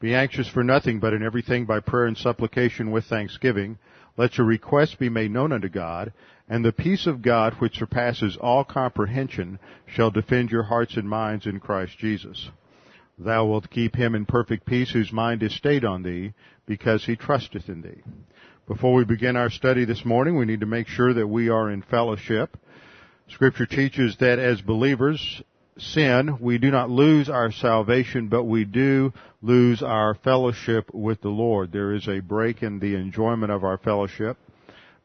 Be anxious for nothing, but in everything by prayer and supplication with thanksgiving. Let your requests be made known unto God, and the peace of God, which surpasses all comprehension, shall defend your hearts and minds in Christ Jesus. Thou wilt keep him in perfect peace whose mind is stayed on thee, because he trusteth in thee. Before we begin our study this morning, we need to make sure that we are in fellowship. Scripture teaches that as believers, sin, we do not lose our salvation, but we do lose our fellowship with the Lord. There is a break in the enjoyment of our fellowship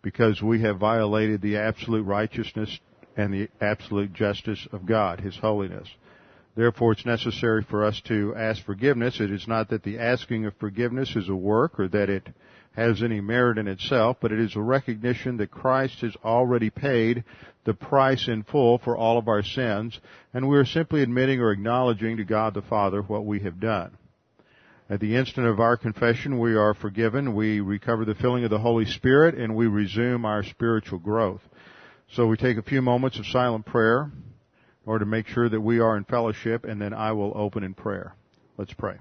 because we have violated the absolute righteousness and the absolute justice of God, His holiness. Therefore, it's necessary for us to ask forgiveness. It is not that the asking of forgiveness is a work or that it has any merit in itself, but it is a recognition that Christ has already paid the price in full for all of our sins, and we are simply admitting or acknowledging to God the Father what we have done. At the instant of our confession, we are forgiven, we recover the filling of the Holy Spirit, and we resume our spiritual growth. So we take a few moments of silent prayer in order to make sure that we are in fellowship, and then I will open in prayer. Let's pray.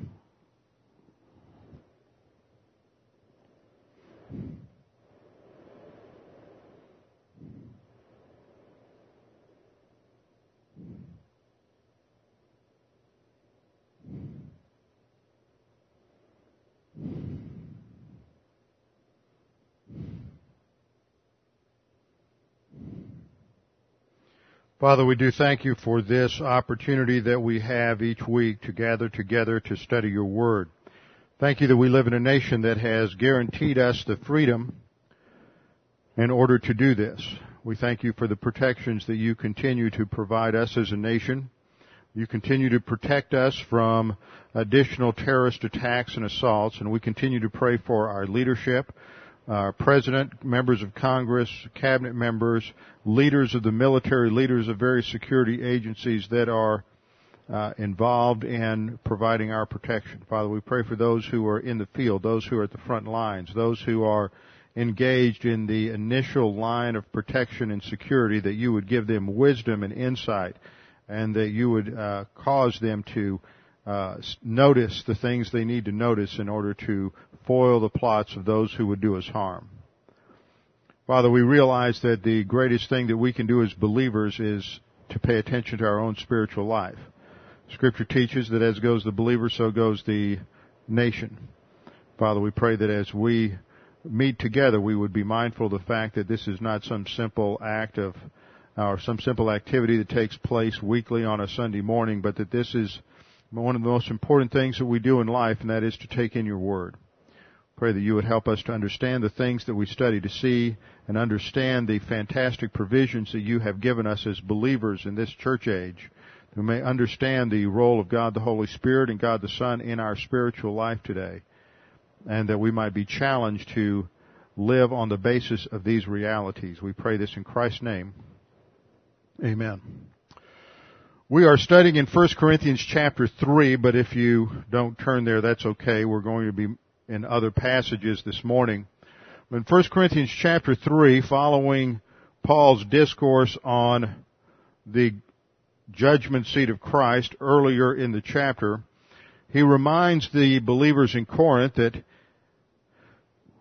Father, we do thank you for this opportunity that we have each week to gather together to study your word. Thank you that we live in a nation that has guaranteed us the freedom in order to do this. We thank you for the protections that you continue to provide us as a nation. You continue to protect us from additional terrorist attacks and assaults, and we continue to pray for our leadership, our president, members of Congress, cabinet members, leaders of the military, leaders of various security agencies that are uh, involved in providing our protection. Father, we pray for those who are in the field, those who are at the front lines, those who are engaged in the initial line of protection and security, that you would give them wisdom and insight, and that you would uh, cause them to uh, notice the things they need to notice in order to foil the plots of those who would do us harm. Father, we realize that the greatest thing that we can do as believers is to pay attention to our own spiritual life. Scripture teaches that as goes the believer, so goes the nation. Father, we pray that as we meet together, we would be mindful of the fact that this is not some simple act of, or some simple activity that takes place weekly on a Sunday morning, but that this is one of the most important things that we do in life, and that is to take in your word. Pray that you would help us to understand the things that we study, to see and understand the fantastic provisions that you have given us as believers in this church age, we may understand the role of God the Holy Spirit and God the Son in our spiritual life today, and that we might be challenged to live on the basis of these realities. We pray this in Christ's name. Amen. We are studying in 1 Corinthians chapter 3, but if you don't turn there, that's okay. We're going to be in other passages this morning. In 1 Corinthians chapter 3, following Paul's discourse on the judgment seat of Christ earlier in the chapter, he reminds the believers in Corinth that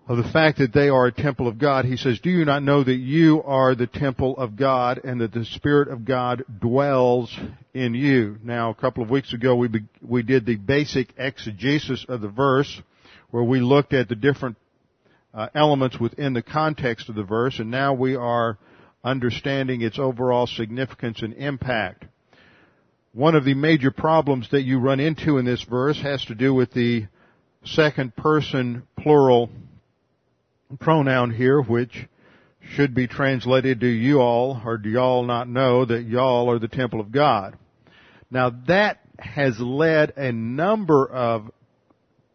of the fact that they are a temple of God. He says, do you not know that you are the temple of God and that the Spirit of God dwells in you? Now, a couple of weeks ago we, be, we did the basic exegesis of the verse where we looked at the different uh, elements within the context of the verse and now we are understanding its overall significance and impact. One of the major problems that you run into in this verse has to do with the second person plural pronoun here, which should be translated do you all or do y'all not know that y'all are the temple of God. Now that has led a number of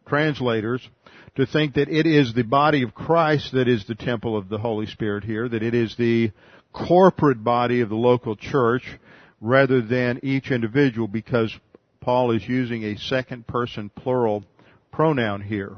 translators to think that it is the body of Christ that is the temple of the Holy Spirit here, that it is the corporate body of the local church rather than each individual because Paul is using a second person plural pronoun here.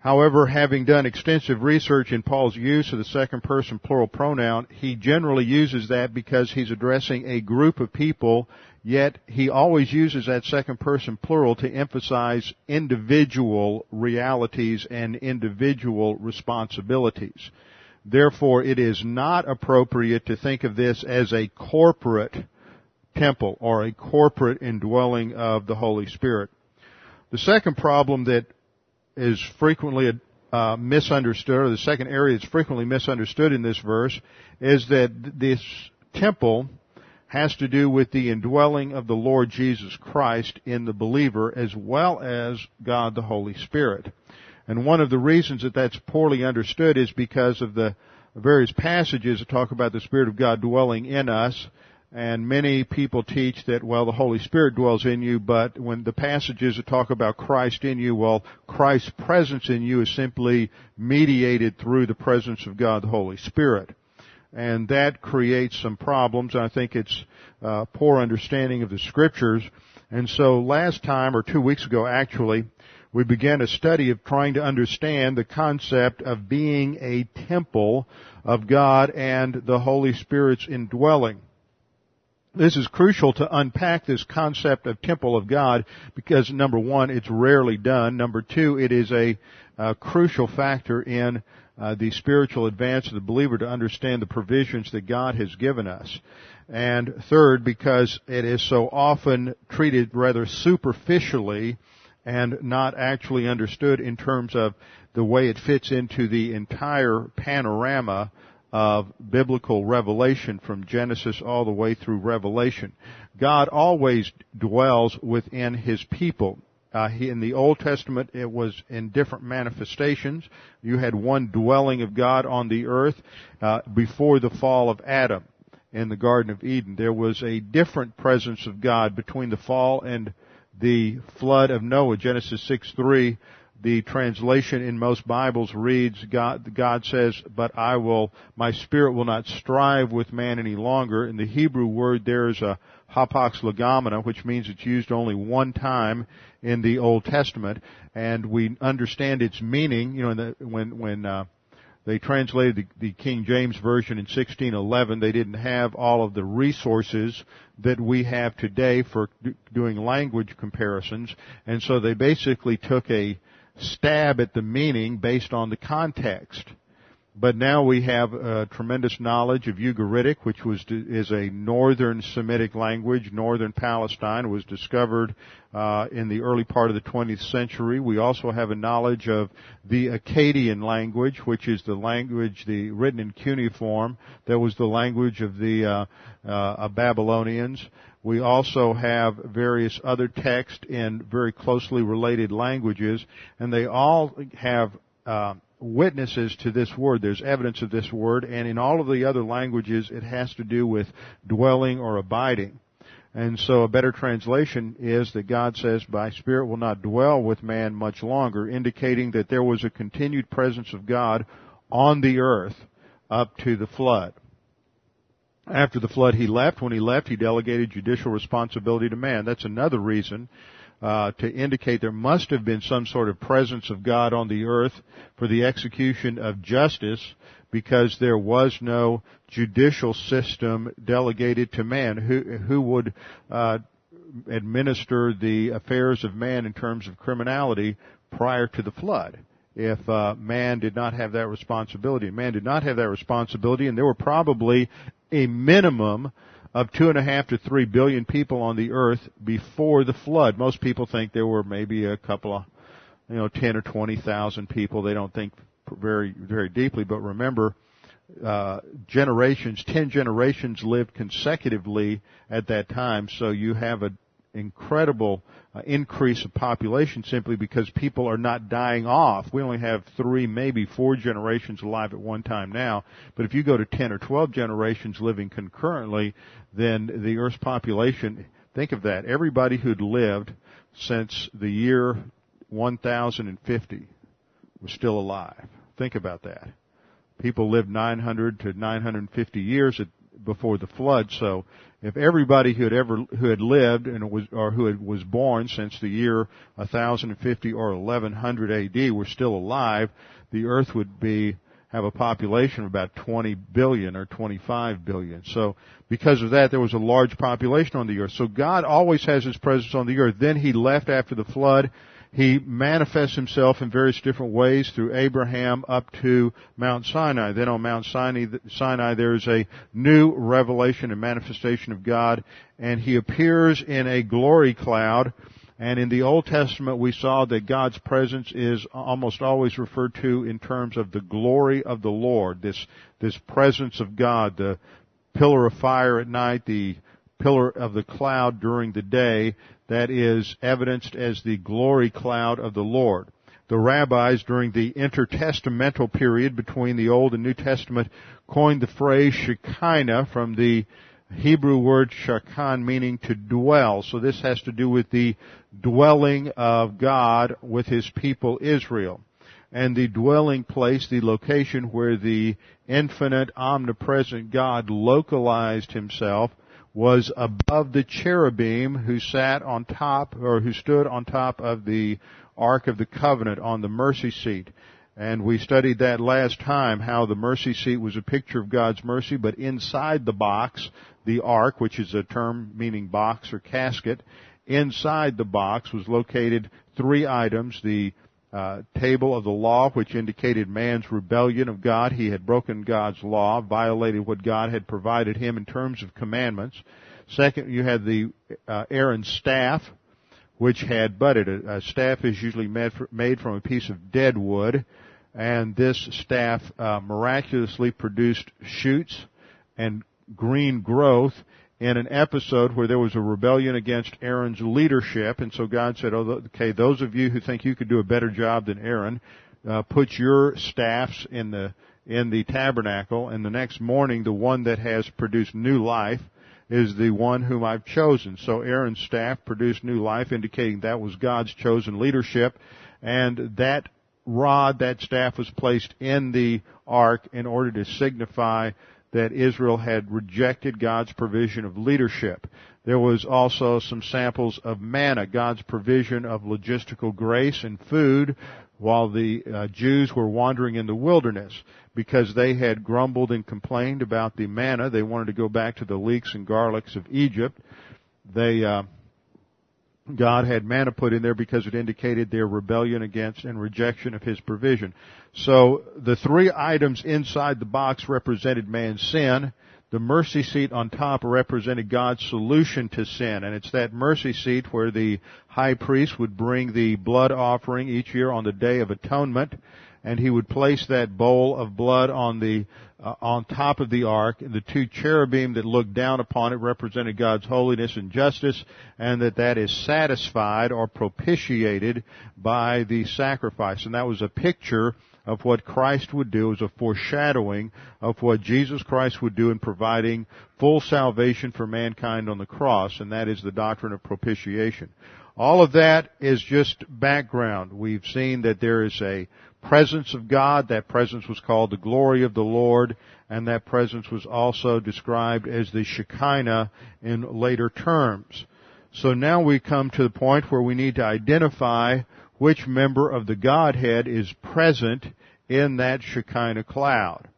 However, having done extensive research in Paul's use of the second person plural pronoun, he generally uses that because he's addressing a group of people, yet he always uses that second person plural to emphasize individual realities and individual responsibilities. Therefore, it is not appropriate to think of this as a corporate temple or a corporate indwelling of the Holy Spirit. The second problem that is frequently uh, misunderstood, or the second area that's frequently misunderstood in this verse, is that this temple has to do with the indwelling of the Lord Jesus Christ in the believer as well as God the Holy Spirit. And one of the reasons that that's poorly understood is because of the various passages that talk about the Spirit of God dwelling in us and many people teach that, well, the Holy Spirit dwells in you, but when the passages that talk about Christ in you, well, Christ's presence in you is simply mediated through the presence of God, the Holy Spirit. And that creates some problems. I think it's uh, poor understanding of the scriptures. And so last time, or two weeks ago actually, we began a study of trying to understand the concept of being a temple of God and the Holy Spirit's indwelling. This is crucial to unpack this concept of temple of God because number one, it's rarely done. Number two, it is a, a crucial factor in uh, the spiritual advance of the believer to understand the provisions that God has given us. And third, because it is so often treated rather superficially and not actually understood in terms of the way it fits into the entire panorama of biblical revelation from Genesis all the way through Revelation. God always dwells within His people. Uh, he, in the Old Testament, it was in different manifestations. You had one dwelling of God on the earth uh, before the fall of Adam in the Garden of Eden. There was a different presence of God between the fall and the flood of Noah. Genesis 6 3 the translation in most Bibles reads, God, God says, but I will, my spirit will not strive with man any longer. In the Hebrew word there is a hapax legomena, which means it's used only one time in the Old Testament, and we understand its meaning, you know, the, when, when, uh, they translated the, the, King James Version in 1611. They didn't have all of the resources that we have today for doing language comparisons. And so they basically took a, stab at the meaning based on the context. But now we have a tremendous knowledge of Ugaritic, which was is a northern Semitic language. Northern Palestine was discovered uh, in the early part of the 20th century. We also have a knowledge of the Akkadian language, which is the language, the written in cuneiform, that was the language of the uh, uh, Babylonians. We also have various other texts in very closely related languages, and they all have uh, witnesses to this word. There's evidence of this word, and in all of the other languages, it has to do with dwelling or abiding. And so a better translation is that God says, by spirit will not dwell with man much longer, indicating that there was a continued presence of God on the earth up to the flood. After the flood, he left. When he left, he delegated judicial responsibility to man. That's another reason uh, to indicate there must have been some sort of presence of God on the earth for the execution of justice because there was no judicial system delegated to man who who would uh, administer the affairs of man in terms of criminality prior to the flood if uh, man did not have that responsibility. Man did not have that responsibility, and there were probably a minimum of two and a half to three billion people on the earth before the flood. Most people think there were maybe a couple of, you know, ten or twenty thousand people. They don't think very very deeply, but remember, uh, generations, ten generations lived consecutively at that time. So you have a incredible uh, increase of population simply because people are not dying off. We only have three, maybe four generations alive at one time now. But if you go to 10 or 12 generations living concurrently, then the Earth's population, think of that, everybody who'd lived since the year 1050 was still alive. Think about that. People lived 900 to 950 years before the flood, so if everybody who had ever who had lived and was or who had, was born since the year 1050 or 1100 AD were still alive, the earth would be have a population of about 20 billion or 25 billion. So because of that, there was a large population on the earth. So God always has His presence on the earth. Then He left after the flood. He manifests Himself in various different ways through Abraham up to Mount Sinai. Then on Mount Sinai, Sinai there is a new revelation and manifestation of God, and He appears in a glory cloud and in the Old Testament, we saw that God's presence is almost always referred to in terms of the glory of the Lord, this, this presence of God, the pillar of fire at night, the pillar of the cloud during the day, that is evidenced as the glory cloud of the Lord. The rabbis during the intertestamental period between the Old and New Testament coined the phrase Shekinah from the Hebrew word shakan meaning to dwell. So this has to do with the dwelling of God with his people Israel. And the dwelling place, the location where the infinite omnipresent God localized himself was above the cherubim who sat on top or who stood on top of the Ark of the Covenant on the mercy seat. And we studied that last time, how the mercy seat was a picture of God's mercy, but inside the box, the ark, which is a term meaning box or casket, inside the box was located three items, the uh, table of the law, which indicated man's rebellion of God. He had broken God's law, violated what God had provided him in terms of commandments. Second, you had the uh, Aaron's staff, which had budded. A, a staff is usually made, for, made from a piece of dead wood and this staff uh, miraculously produced shoots and green growth in an episode where there was a rebellion against Aaron's leadership, and so God said, "Oh, okay, those of you who think you could do a better job than Aaron, uh, put your staffs in the in the tabernacle, and the next morning, the one that has produced new life." is the one whom I've chosen. So Aaron's staff produced new life, indicating that was God's chosen leadership, and that rod, that staff was placed in the ark in order to signify that Israel had rejected God's provision of leadership. There was also some samples of manna, God's provision of logistical grace and food while the uh, Jews were wandering in the wilderness because they had grumbled and complained about the manna. They wanted to go back to the leeks and garlics of Egypt. They uh, God had manna put in there because it indicated their rebellion against and rejection of His provision. So the three items inside the box represented man's sin. The mercy seat on top represented God's solution to sin, and it's that mercy seat where the high priest would bring the blood offering each year on the Day of Atonement, and he would place that bowl of blood on the uh, on top of the ark. and The two cherubim that looked down upon it represented God's holiness and justice, and that that is satisfied or propitiated by the sacrifice. And that was a picture of what Christ would do, as a foreshadowing of what Jesus Christ would do in providing full salvation for mankind on the cross, and that is the doctrine of propitiation. All of that is just background. We've seen that there is a presence of God. That presence was called the glory of the Lord, and that presence was also described as the Shekinah in later terms. So now we come to the point where we need to identify which member of the Godhead is present in that Shekinah cloud.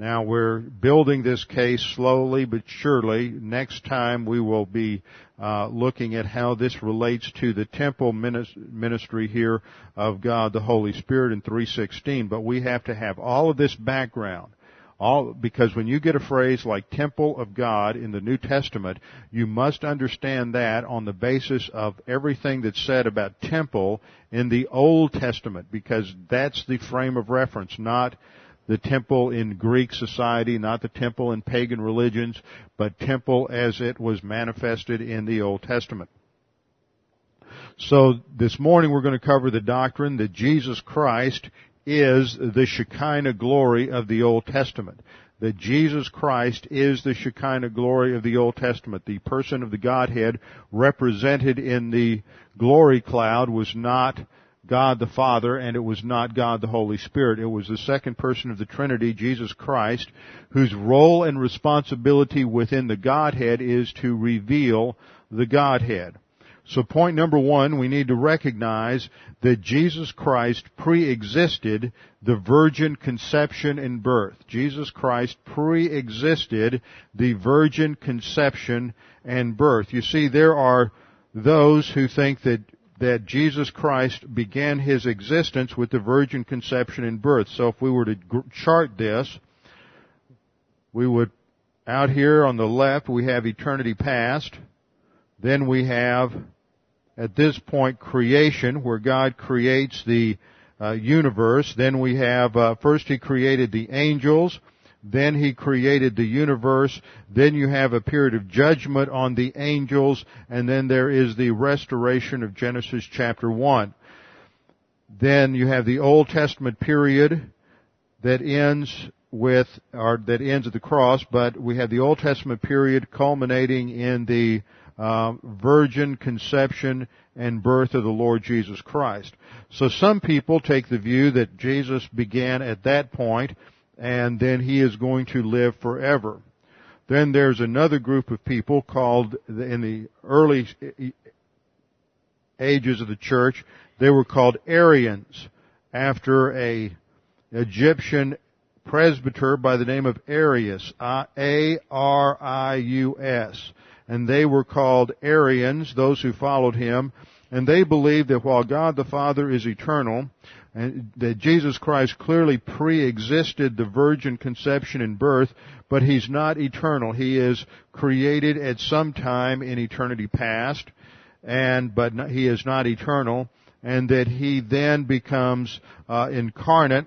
Now we're building this case slowly but surely. Next time we will be uh, looking at how this relates to the temple ministry here of God the Holy Spirit in 316. But we have to have all of this background. All, because when you get a phrase like temple of God in the New Testament, you must understand that on the basis of everything that's said about temple in the Old Testament, because that's the frame of reference, not the temple in Greek society, not the temple in pagan religions, but temple as it was manifested in the Old Testament. So this morning we're going to cover the doctrine that Jesus Christ is the Shekinah glory of the Old Testament. That Jesus Christ is the Shekinah glory of the Old Testament. The person of the Godhead represented in the glory cloud was not God the Father and it was not God the Holy Spirit. It was the second person of the Trinity, Jesus Christ, whose role and responsibility within the Godhead is to reveal the Godhead. So point number one, we need to recognize that Jesus Christ pre-existed the virgin conception and birth. Jesus Christ pre-existed the virgin conception and birth. You see, there are those who think that that Jesus Christ began his existence with the virgin conception and birth. So if we were to chart this, we would, out here on the left, we have eternity past. Then we have, at this point, creation, where God creates the uh, universe. Then we have, uh, first He created the angels. Then he created the universe. Then you have a period of judgment on the angels. And then there is the restoration of Genesis chapter 1. Then you have the Old Testament period that ends with, or that ends at the cross, but we have the Old Testament period culminating in the uh, virgin conception and birth of the Lord Jesus Christ. So some people take the view that Jesus began at that point and then he is going to live forever. Then there's another group of people called, in the early ages of the church, they were called Arians, after a Egyptian presbyter by the name of Arius, A-R-I-U-S. And they were called Arians, those who followed him, and they believed that while God the Father is eternal, and that Jesus Christ clearly pre-existed the virgin conception and birth, but He's not eternal. He is created at some time in eternity past, and, but He is not eternal, and that He then becomes uh, incarnate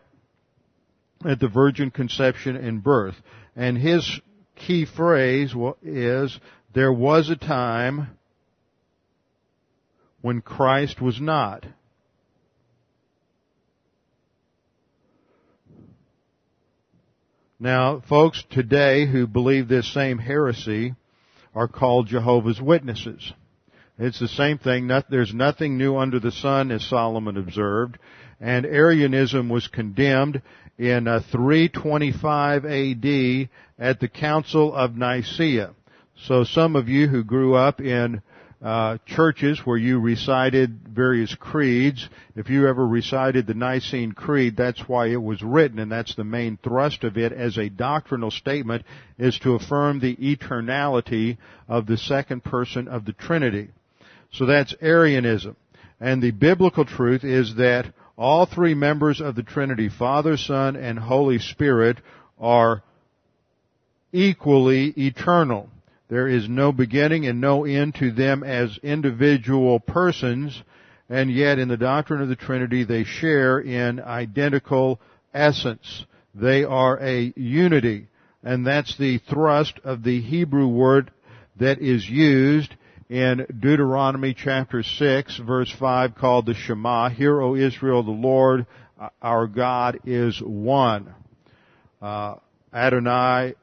at the virgin conception and birth. And His key phrase is, there was a time when Christ was not. Now, folks today who believe this same heresy are called Jehovah's Witnesses. It's the same thing. there's nothing new under the sun, as Solomon observed. And Arianism was condemned in uh, 325 AD at the Council of Nicaea. So some of you who grew up in uh, churches where you recited various creeds. If you ever recited the Nicene Creed, that's why it was written, and that's the main thrust of it as a doctrinal statement, is to affirm the eternality of the second person of the Trinity. So that's Arianism. And the biblical truth is that all three members of the Trinity, Father, Son, and Holy Spirit, are equally eternal. There is no beginning and no end to them as individual persons, and yet in the doctrine of the Trinity they share in identical essence. They are a unity, and that's the thrust of the Hebrew word that is used in Deuteronomy chapter 6 verse 5 called the Shema. Hear, O Israel, the Lord our God is one. Uh, Adonai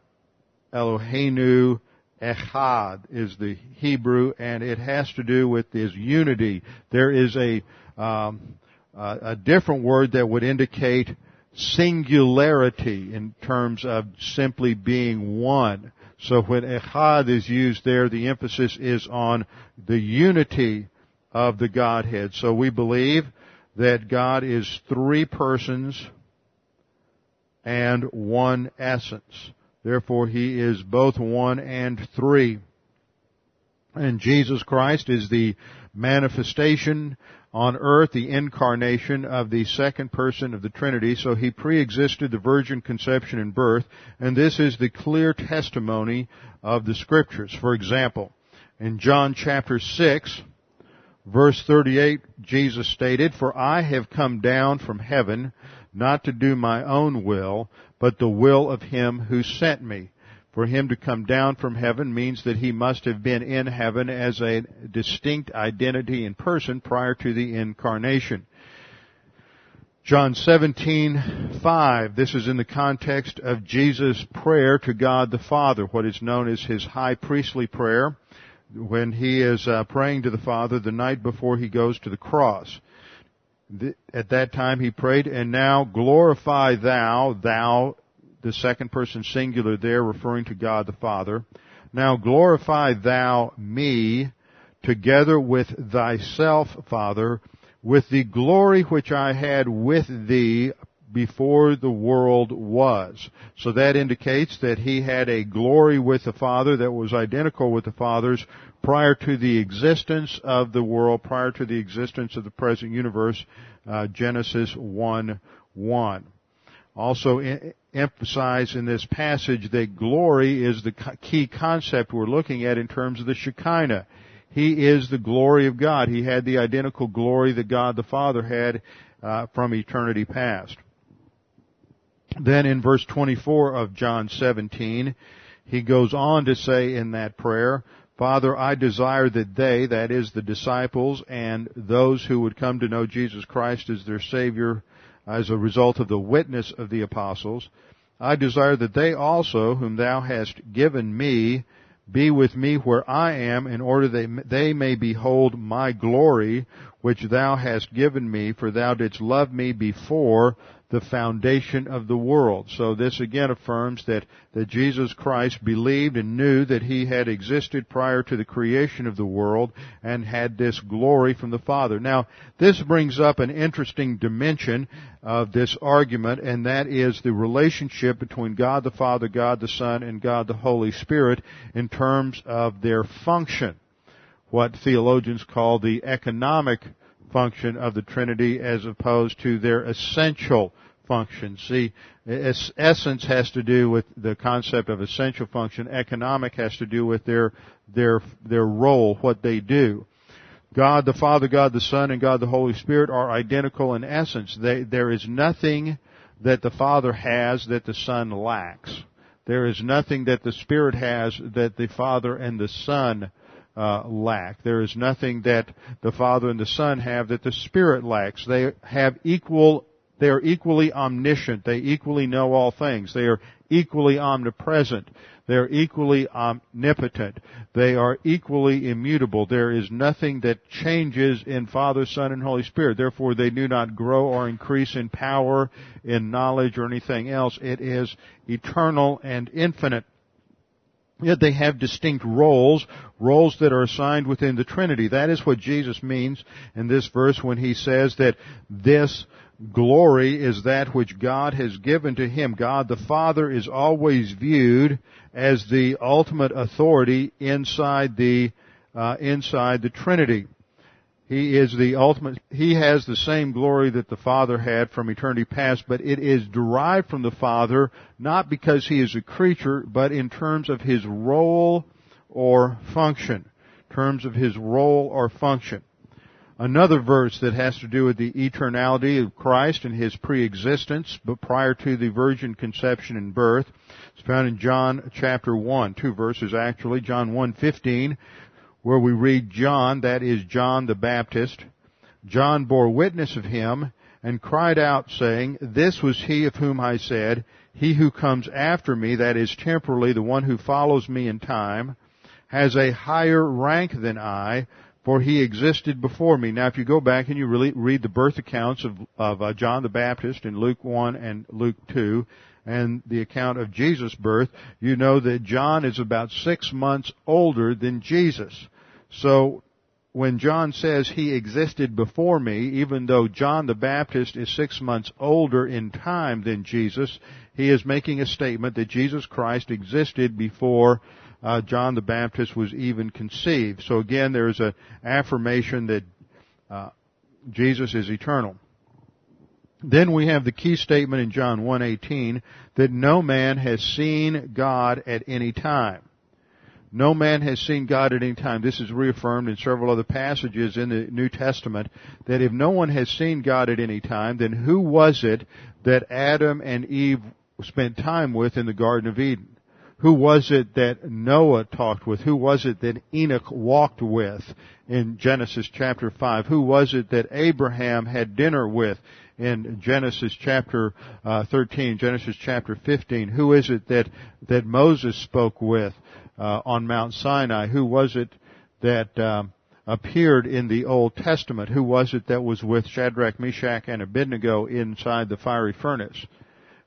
Eloheinu echad is the Hebrew, and it has to do with this unity. There is a um, a different word that would indicate singularity in terms of simply being one. So when echad is used there, the emphasis is on the unity of the Godhead. So we believe that God is three persons and one essence. Therefore, he is both one and three. And Jesus Christ is the manifestation on earth, the incarnation of the second person of the Trinity. So he pre-existed the virgin conception and birth, and this is the clear testimony of the scriptures. For example, in John chapter 6, verse 38, Jesus stated, For I have come down from heaven not to do my own will, but the will of him who sent me. For him to come down from heaven means that he must have been in heaven as a distinct identity in person prior to the incarnation. John 17:5 this is in the context of Jesus' prayer to God the Father what is known as his high priestly prayer when he is uh, praying to the Father the night before he goes to the cross At that time he prayed, and now glorify thou, thou, the second person singular there referring to God the Father. Now glorify thou me together with thyself, Father, with the glory which I had with thee before the world was. So that indicates that he had a glory with the Father that was identical with the Father's prior to the existence of the world, prior to the existence of the present universe, uh, Genesis 1 1. Also in, emphasize in this passage that glory is the key concept we're looking at in terms of the Shekinah. He is the glory of God. He had the identical glory that God the Father had uh, from eternity past. Then in verse 24 of John 17, he goes on to say in that prayer, Father, I desire that they, that is the disciples and those who would come to know Jesus Christ as their Savior as a result of the witness of the apostles, I desire that they also, whom thou hast given me, be with me where I am in order that they may behold my glory which thou hast given me, for thou didst love me before the foundation of the world. So this again affirms that, that Jesus Christ believed and knew that he had existed prior to the creation of the world and had this glory from the Father. Now, this brings up an interesting dimension of this argument, and that is the relationship between God the Father, God the Son, and God the Holy Spirit in terms of their function. What theologians call the economic function of the Trinity as opposed to their essential function. See, essence has to do with the concept of essential function. Economic has to do with their, their, their role, what they do. God the Father, God the Son, and God the Holy Spirit are identical in essence. They, there is nothing that the Father has that the Son lacks. There is nothing that the Spirit has that the Father and the Son uh, lack. There is nothing that the Father and the Son have that the Spirit lacks. They have equal they are equally omniscient. They equally know all things. They are equally omnipresent. They are equally omnipotent. They are equally immutable. There is nothing that changes in Father, Son, and Holy Spirit. Therefore, they do not grow or increase in power, in knowledge, or anything else. It is eternal and infinite. Yet they have distinct roles, roles that are assigned within the Trinity. That is what Jesus means in this verse when he says that this glory is that which God has given to him. God the Father is always viewed as the ultimate authority inside the uh, inside the Trinity. He is the ultimate, he has the same glory that the Father had from eternity past, but it is derived from the Father not because he is a creature, but in terms of his role or function. terms of his role or function. Another verse that has to do with the eternality of Christ and his pre-existence, but prior to the virgin conception and birth. is found in John chapter 1, two verses actually, John 1:15, where we read John, that is John the Baptist. John bore witness of him and cried out saying, This was he of whom I said, He who comes after me, that is temporally the one who follows me in time, has a higher rank than I, for he existed before me. Now if you go back and you really read the birth accounts of, of uh, John the Baptist in Luke 1 and Luke 2, and the account of Jesus' birth, you know that John is about six months older than Jesus. So when John says he existed before me, even though John the Baptist is six months older in time than Jesus, he is making a statement that Jesus Christ existed before uh, John the Baptist was even conceived. So again, there is an affirmation that uh, Jesus is eternal. Then we have the key statement in John 1:18 that no man has seen God at any time. No man has seen God at any time. This is reaffirmed in several other passages in the New Testament that if no one has seen God at any time, then who was it that Adam and Eve spent time with in the Garden of Eden? Who was it that Noah talked with? Who was it that Enoch walked with in Genesis chapter 5? Who was it that Abraham had dinner with in Genesis chapter uh, 13, Genesis chapter 15? Who is it that, that Moses spoke with uh, on Mount Sinai? Who was it that um, appeared in the Old Testament. Who was it that was with Shadrach, Meshach, and Abednego inside the fiery furnace?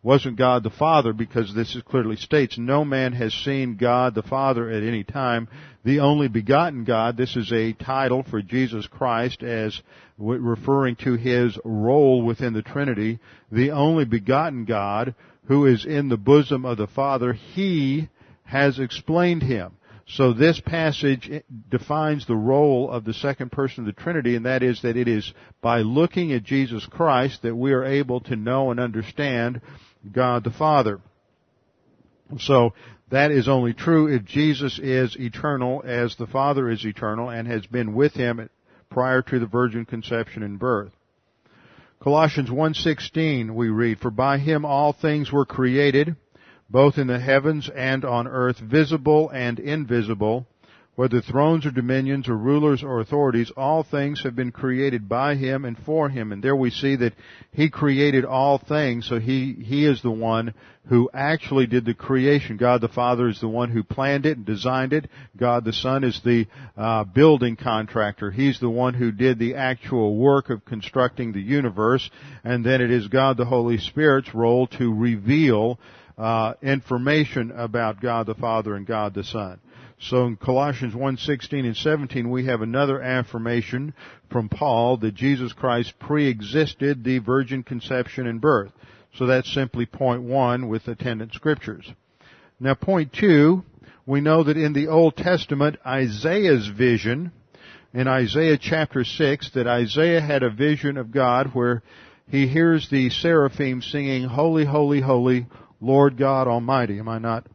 wasn't God the Father because this is clearly states no man has seen God the Father at any time. The only begotten God, this is a title for Jesus Christ as referring to his role within the Trinity. The only begotten God who is in the bosom of the Father, he has explained him. So this passage defines the role of the second person of the Trinity, and that is that it is by looking at Jesus Christ that we are able to know and understand God the Father. So that is only true if Jesus is eternal as the Father is eternal and has been with him prior to the virgin conception and birth. Colossians 1:16 we read, "For by him all things were created, both in the heavens and on earth, visible and invisible, whether thrones or dominions or rulers or authorities, all things have been created by him and for him. And there we see that he created all things, so he, he is the one who actually did the creation. God the Father is the one who planned it and designed it. God the Son is the uh, building contractor. He's the one who did the actual work of constructing the universe. And then it is God the Holy Spirit's role to reveal uh, information about God the Father and God the Son. So in Colossians 1:16 and 17 we have another affirmation from Paul that Jesus Christ pre-existed the virgin conception and birth. So that's simply point 1 with attendant scriptures. Now point 2, we know that in the Old Testament Isaiah's vision in Isaiah chapter 6 that Isaiah had a vision of God where he hears the seraphim singing holy holy holy Lord God Almighty. Am I not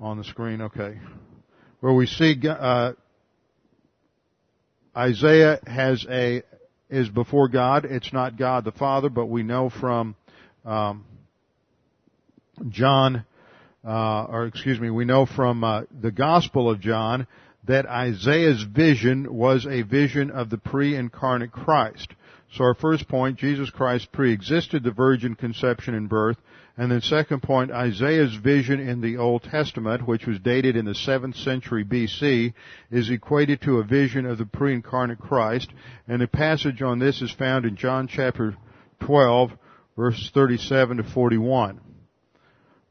on the screen? Okay where we see uh, Isaiah has a is before God. It's not God the Father, but we know from um, John, uh, or excuse me, we know from uh, the Gospel of John that Isaiah's vision was a vision of the pre-incarnate Christ. So our first point, Jesus Christ pre-existed the virgin conception and birth. And then second point, Isaiah's vision in the Old Testament, which was dated in the 7th century BC, is equated to a vision of the pre-incarnate Christ. And the passage on this is found in John chapter 12, verses 37 to 41.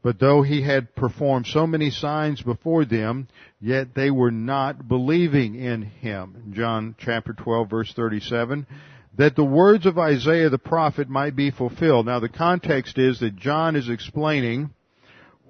But though he had performed so many signs before them, yet they were not believing in him. John chapter 12 verse 37 that the words of Isaiah the prophet might be fulfilled. Now the context is that John is explaining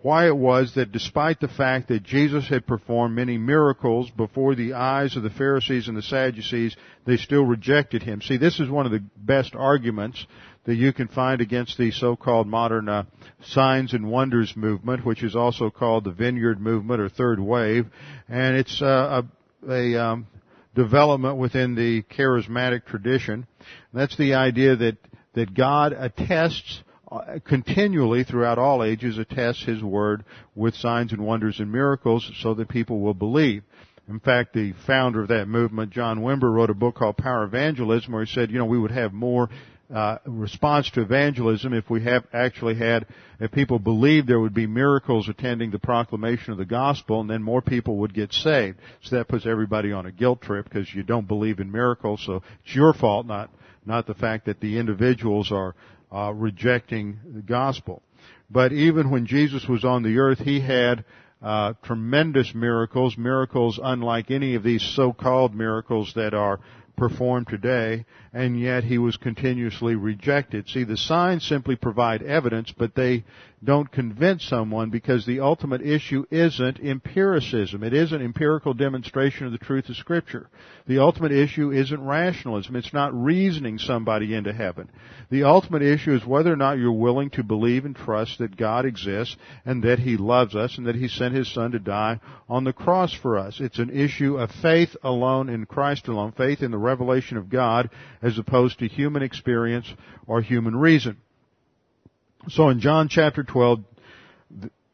why it was that despite the fact that Jesus had performed many miracles before the eyes of the Pharisees and the Sadducees, they still rejected him. See, this is one of the best arguments that you can find against the so-called modern uh, signs and wonders movement, which is also called the Vineyard movement or Third Wave, and it's uh, a, a um, development within the charismatic tradition. That's the idea that, that God attests uh, continually throughout all ages attests His Word with signs and wonders and miracles so that people will believe. In fact, the founder of that movement, John Wimber, wrote a book called Power Evangelism where he said, you know, we would have more uh, response to evangelism if we have actually had if people believed there would be miracles attending the proclamation of the gospel and then more people would get saved. So that puts everybody on a guilt trip because you don't believe in miracles. So it's your fault not not the fact that the individuals are uh, rejecting the gospel. But even when Jesus was on the earth he had uh, tremendous miracles miracles unlike any of these so-called miracles that are performed today, and yet he was continuously rejected. See, the signs simply provide evidence, but they don't convince someone because the ultimate issue isn't empiricism. It isn't empirical demonstration of the truth of Scripture. The ultimate issue isn't rationalism. It's not reasoning somebody into heaven. The ultimate issue is whether or not you're willing to believe and trust that God exists and that He loves us and that He sent His Son to die on the cross for us. It's an issue of faith alone in Christ alone, faith in the revelation of God as opposed to human experience or human reason. So in John chapter 12,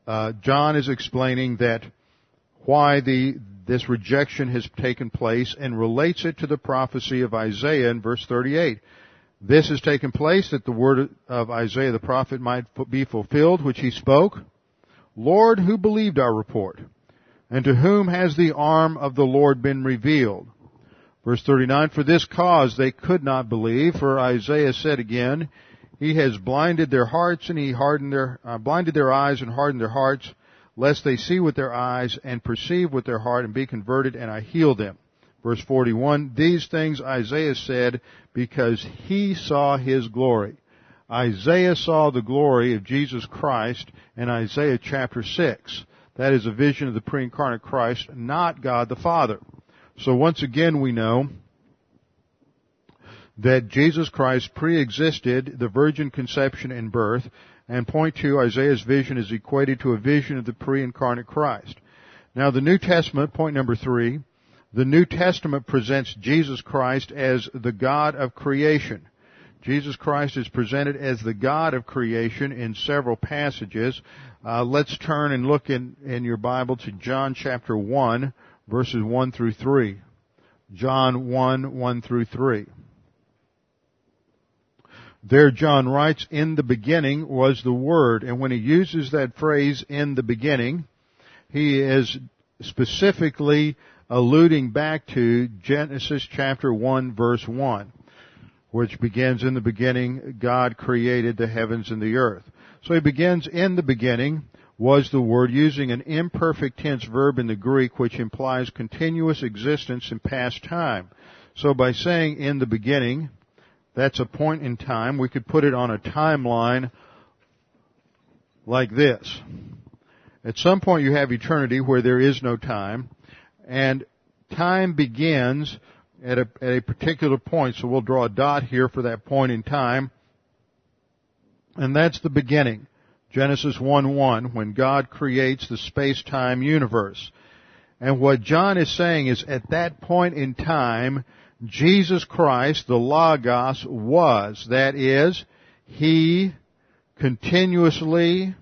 uh, John is explaining that why the this rejection has taken place and relates it to the prophecy of Isaiah in verse 38. This has taken place that the word of Isaiah the prophet might be fulfilled, which he spoke. Lord, who believed our report? And to whom has the arm of the Lord been revealed? Verse 39, For this cause they could not believe, for Isaiah said again, He has blinded their hearts and He hardened their, uh, blinded their eyes and hardened their hearts, lest they see with their eyes and perceive with their heart and be converted and I heal them. Verse 41, These things Isaiah said because he saw his glory. Isaiah saw the glory of Jesus Christ in Isaiah chapter 6. That is a vision of the pre-incarnate Christ, not God the Father. So once again we know that Jesus Christ pre-existed the virgin conception and birth, and point to Isaiah's vision is equated to a vision of the pre-incarnate Christ. Now the New Testament, point number three, the New Testament presents Jesus Christ as the God of creation. Jesus Christ is presented as the God of creation in several passages. Uh, let's turn and look in, in your Bible to John chapter 1, verses 1 through 3. John 1, 1 through 3. There John writes, in the beginning was the Word, and when he uses that phrase, in the beginning, he is specifically alluding back to Genesis chapter 1 verse 1, which begins in the beginning, God created the heavens and the earth. So he begins in the beginning, was the word using an imperfect tense verb in the Greek which implies continuous existence in past time. So by saying in the beginning, that's a point in time, we could put it on a timeline like this. At some point you have eternity where there is no time, and time begins at a, at a particular point, so we'll draw a dot here for that point in time, and that's the beginning. Genesis 1-1, when God creates the space-time universe. And what John is saying is at that point in time, Jesus Christ, the Logos, was. That is, He continuously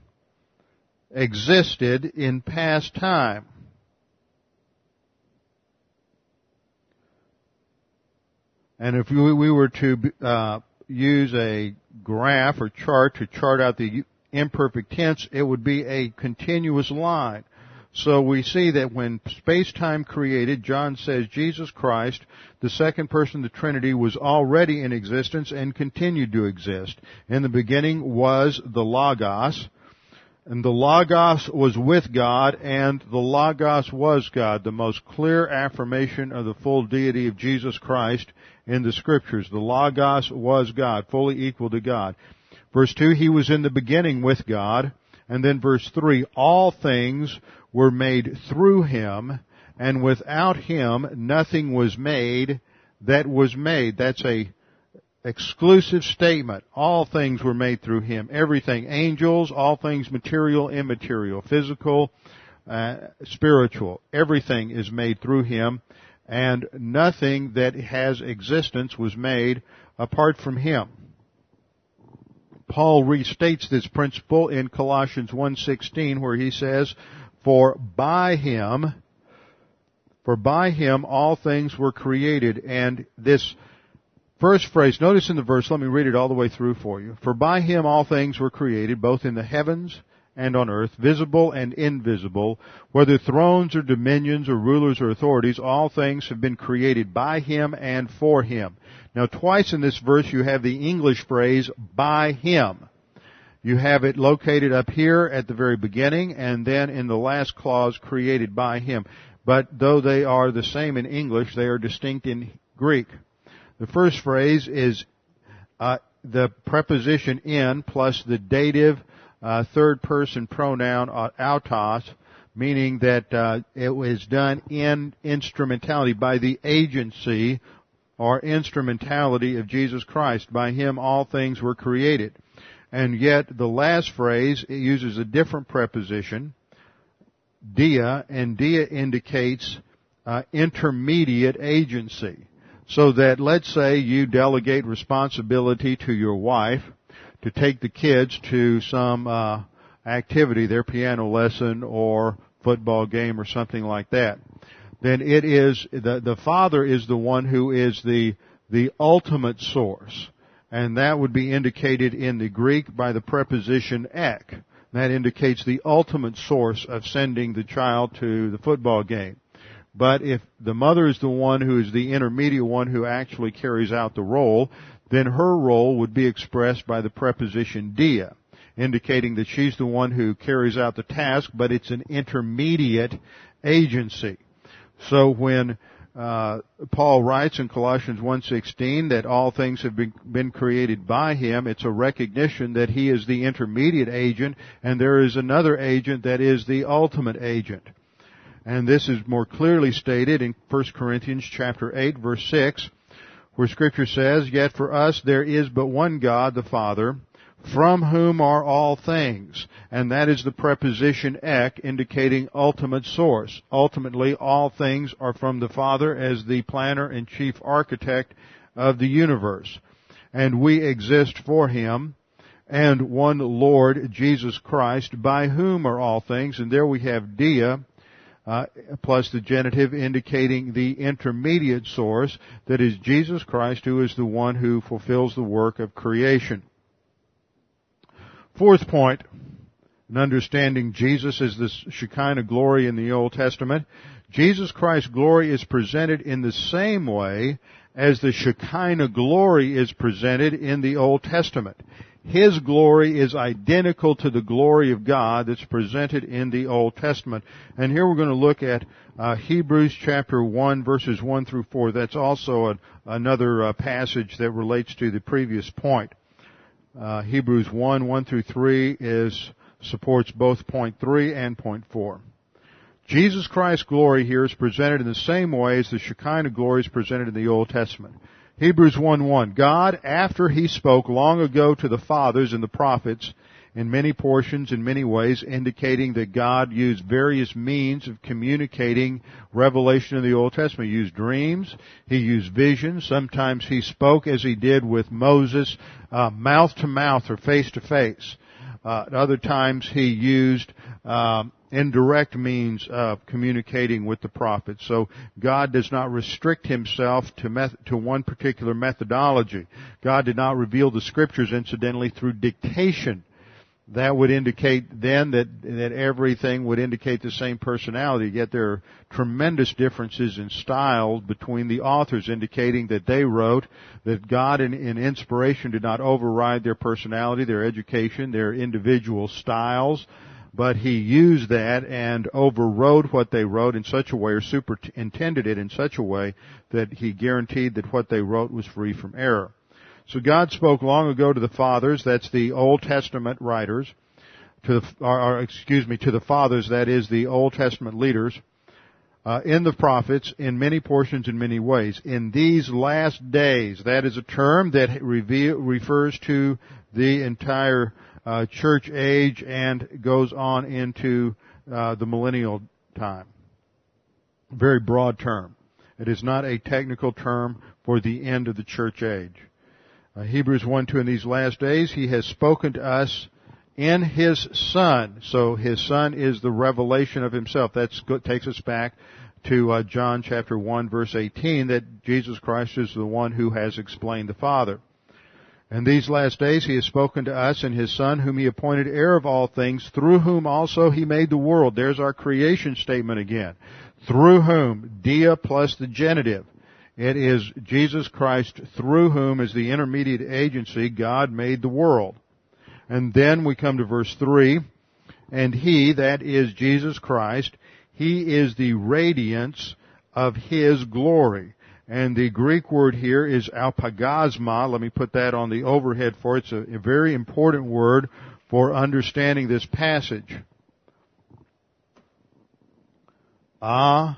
existed in past time. And if we were to uh, use a graph or chart to chart out the imperfect tense, it would be a continuous line. So we see that when space-time created, John says Jesus Christ, the second person of the Trinity, was already in existence and continued to exist. In the beginning was the Logos, and the Logos was with God, and the Logos was God, the most clear affirmation of the full deity of Jesus Christ in the scriptures. The Logos was God, fully equal to God. Verse 2, he was in the beginning with God. And then verse 3, all things were made through him, and without him nothing was made that was made. That's a exclusive statement. All things were made through him. Everything. Angels, all things material, immaterial, physical, uh, spiritual. Everything is made through him, and nothing that has existence was made apart from him. Paul restates this principle in Colossians 1:16 where he says, "For by him for by him all things were created." And this first phrase, notice in the verse, let me read it all the way through for you. For by him all things were created, both in the heavens and on earth, visible and invisible, whether thrones or dominions or rulers or authorities, all things have been created by him and for him. Now twice in this verse you have the English phrase, by him. You have it located up here at the very beginning and then in the last clause, created by him. But though they are the same in English, they are distinct in Greek. The first phrase is uh, the preposition in plus the dative uh, third person pronoun uh, autos, meaning that uh, it was done in instrumentality by the agency or instrumentality of Jesus Christ. By Him all things were created. And yet the last phrase it uses a different preposition, dia, and dia indicates uh, intermediate agency. So that let's say you delegate responsibility to your wife, to take the kids to some uh, activity, their piano lesson or football game or something like that, then it is the the father is the one who is the the ultimate source, and that would be indicated in the Greek by the preposition ek. That indicates the ultimate source of sending the child to the football game. But if the mother is the one who is the intermediate one who actually carries out the role, then her role would be expressed by the preposition dia, indicating that she's the one who carries out the task, but it's an intermediate agency. So when uh, Paul writes in Colossians 1:16 that all things have been, been created by him. It's a recognition that he is the intermediate agent, and there is another agent that is the ultimate agent. And this is more clearly stated in 1 Corinthians chapter 8 verse 6, where scripture says, Yet for us there is but one God, the Father, from whom are all things. And that is the preposition ek indicating ultimate source. Ultimately, all things are from the Father as the planner and chief architect of the universe. And we exist for Him and one Lord, Jesus Christ, by whom are all things. And there we have dia, uh, plus the genitive indicating the intermediate source, that is Jesus Christ who is the one who fulfills the work of creation. Fourth point, in understanding Jesus as the Shekinah glory in the Old Testament, Jesus Christ's glory is presented in the same way as the Shekinah glory is presented in the Old Testament. His glory is identical to the glory of God that's presented in the Old Testament. And here we're going to look at uh, Hebrews chapter 1 verses 1 through 4. That's also another uh, passage that relates to the previous point. Uh, Hebrews 1, 1 through 3 is, supports both point 3 and point 4. Jesus Christ's glory here is presented in the same way as the Shekinah glory is presented in the Old Testament. Hebrews 1, 1. God, after He spoke long ago to the fathers and the prophets, in many portions, in many ways, indicating that God used various means of communicating revelation in the Old Testament. He used dreams, He used visions, sometimes He spoke as He did with Moses, uh, mouth to mouth or face to face. Uh, at other times He used um, indirect means of communicating with the prophets. So God does not restrict himself to, meth- to one particular methodology. God did not reveal the scriptures incidentally through dictation that would indicate then that, that everything would indicate the same personality, yet there are tremendous differences in style between the authors indicating that they wrote that God in, in inspiration did not override their personality, their education, their individual styles, but he used that and overrode what they wrote in such a way or superintended it in such a way that he guaranteed that what they wrote was free from error. So God spoke long ago to the fathers, that's the Old Testament writers, to the, or, or excuse me, to the fathers, that is the Old Testament leaders, uh, in the prophets in many portions in many ways. In these last days, that is a term that reveal, refers to the entire uh, church age and goes on into uh, the millennial time. Very broad term. It is not a technical term for the end of the church age. Uh, Hebrews 1, 2, in these last days, He has spoken to us in His Son. So His Son is the revelation of Himself. That takes us back to uh, John chapter 1 verse 18 that Jesus Christ is the one who has explained the Father. In these last days he has spoken to us in his Son whom he appointed heir of all things through whom also he made the world. There's our creation statement again. Through whom, dia plus the genitive. It is Jesus Christ through whom, as the intermediate agency, God made the world. And then we come to verse 3. And He, that is Jesus Christ, He is the radiance of His glory. And the Greek word here is apaugasma. Let me put that on the overhead for it. It's a, very important word for understanding this passage. Apaugasma.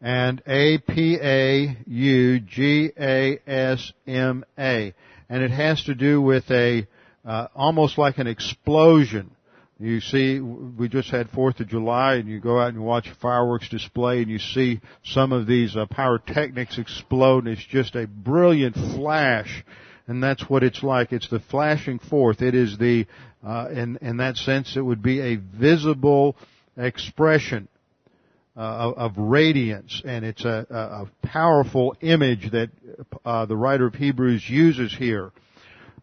And A-P-A-U-G-A-S-M-A. And it has to do with a, uh, almost like an explosion. You see, we just had 4th of July and you go out and watch a fireworks display and you see some of these uh, pyrotechnics explode and it's just a brilliant flash. And that's what it's like. It's the flashing forth. It is the, uh, in, in that sense, it would be a visible expression uh, of, radiance, and it's a, a powerful image that uh, the writer of Hebrews uses here.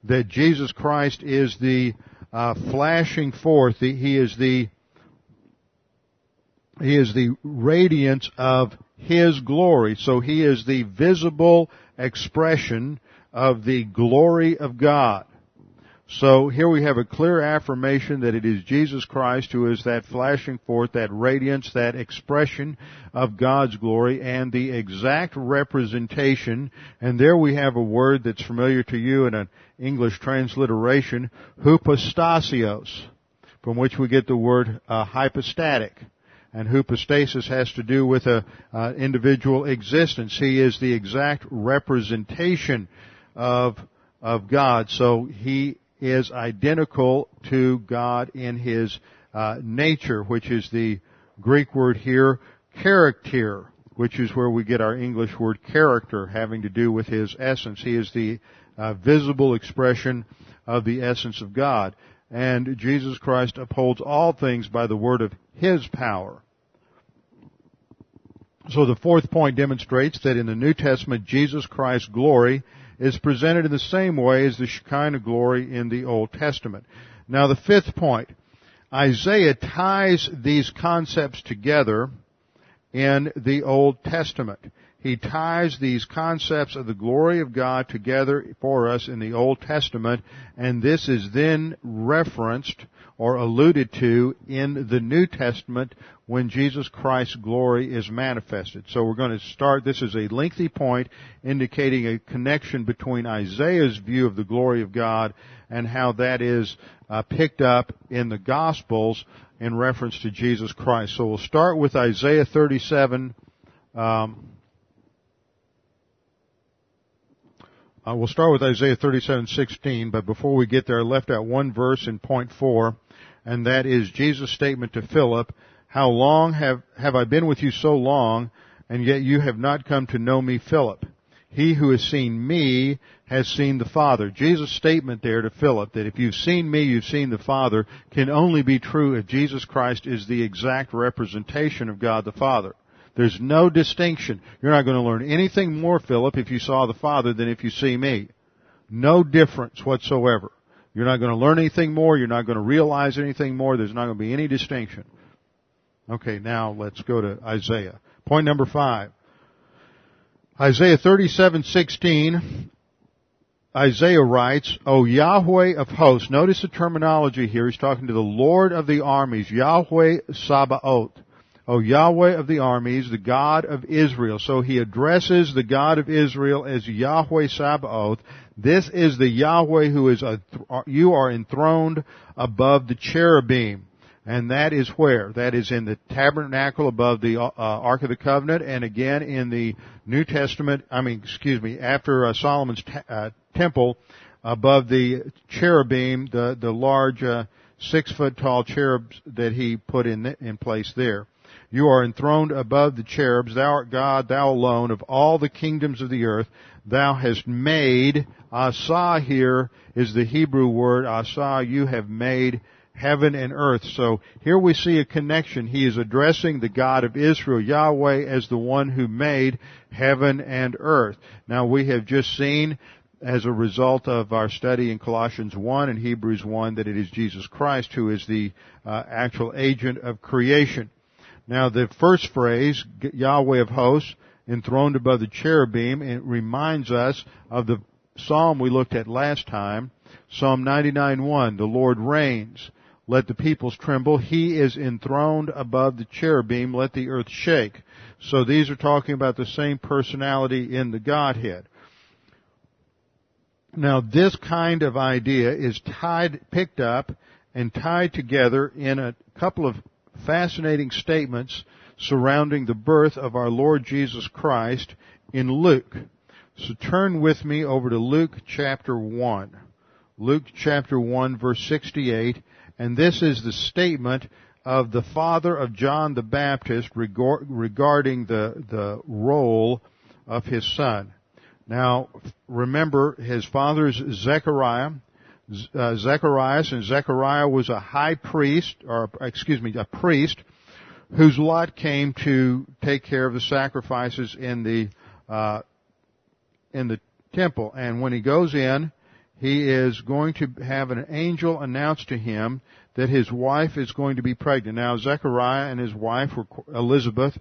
That Jesus Christ is the uh, flashing forth. He is the he is the radiance of His glory. So He is the visible expression of the glory of God. So here we have a clear affirmation that it is Jesus Christ who is that flashing forth, that radiance, that expression of God's glory and the exact representation. And there we have a word that's familiar to you in an English transliteration, hypostaseos, from which we get the word uh, hypostatic. And hypostasis has to do with a uh, individual existence. He is the exact representation of of God. So he is identical to God in his uh, nature, which is the Greek word here, character, which is where we get our English word character, having to do with his essence. He is the uh, visible expression of the essence of God. And Jesus Christ upholds all things by the word of his power. So the fourth point demonstrates that in the New Testament, Jesus Christ's glory is presented in the same way as the Shekinah glory in the Old Testament. Now the fifth point, Isaiah ties these concepts together in the Old Testament. He ties these concepts of the glory of God together for us in the Old Testament, and this is then referenced or alluded to in the New Testament when Jesus Christ's glory is manifested. So we're going to start, this is a lengthy point indicating a connection between Isaiah's view of the glory of God and how that is uh, picked up in the Gospels in reference to Jesus Christ. So we'll start with Isaiah 37, um, Uh, we'll start with Isaiah 37:16, but before we get there, I left out one verse in point four, and that is Jesus' statement to Philip, "How long have have I been with you so long, and yet you have not come to know me, Philip? He who has seen me has seen the Father." Jesus' statement there to Philip that if you've seen me, you've seen the Father, can only be true if Jesus Christ is the exact representation of God the Father. There's no distinction. You're not going to learn anything more, Philip, if you saw the Father than if you see me. No difference whatsoever. You're not going to learn anything more. You're not going to realize anything more. There's not going to be any distinction. Okay, now let's go to Isaiah. Point number five. Isaiah 37:16. Isaiah writes, "O Yahweh of hosts." Notice the terminology here. He's talking to the Lord of the armies, Yahweh Sabaoth. O Yahweh of the armies, the God of Israel. So he addresses the God of Israel as Yahweh Sabaoth. This is the Yahweh who is, a, you are enthroned above the cherubim. And that is where? That is in the tabernacle above the uh, Ark of the Covenant and again in the New Testament, I mean, excuse me, after uh, Solomon's t- uh, temple above the cherubim, the, the large uh, six foot tall cherubs that he put in, in place there. You are enthroned above the cherubs. Thou art God, thou alone, of all the kingdoms of the earth. Thou hast made, asa here is the Hebrew word, asa, you have made heaven and earth. So here we see a connection. He is addressing the God of Israel, Yahweh, as the one who made heaven and earth. Now we have just seen as a result of our study in Colossians 1 and Hebrews 1 that it is Jesus Christ who is the uh, actual agent of creation. Now the first phrase, Yahweh of hosts, enthroned above the cherubim, it reminds us of the psalm we looked at last time, Psalm 99:1, the Lord reigns. Let the peoples tremble. He is enthroned above the cherubim. Let the earth shake. So these are talking about the same personality in the Godhead. Now this kind of idea is tied, picked up and tied together in a couple of fascinating statements surrounding the birth of our Lord Jesus Christ in Luke. So turn with me over to Luke chapter 1. Luke chapter 1 verse 68, and this is the statement of the father of John the Baptist regarding the, the role of his son. Now, remember, his father is Zechariah uh, Zacharias, and Zechariah was a high priest, or excuse me, a priest, whose lot came to take care of the sacrifices in the uh, in the temple. And when he goes in, he is going to have an angel announce to him that his wife is going to be pregnant. Now, Zechariah and his wife, were, Elizabeth,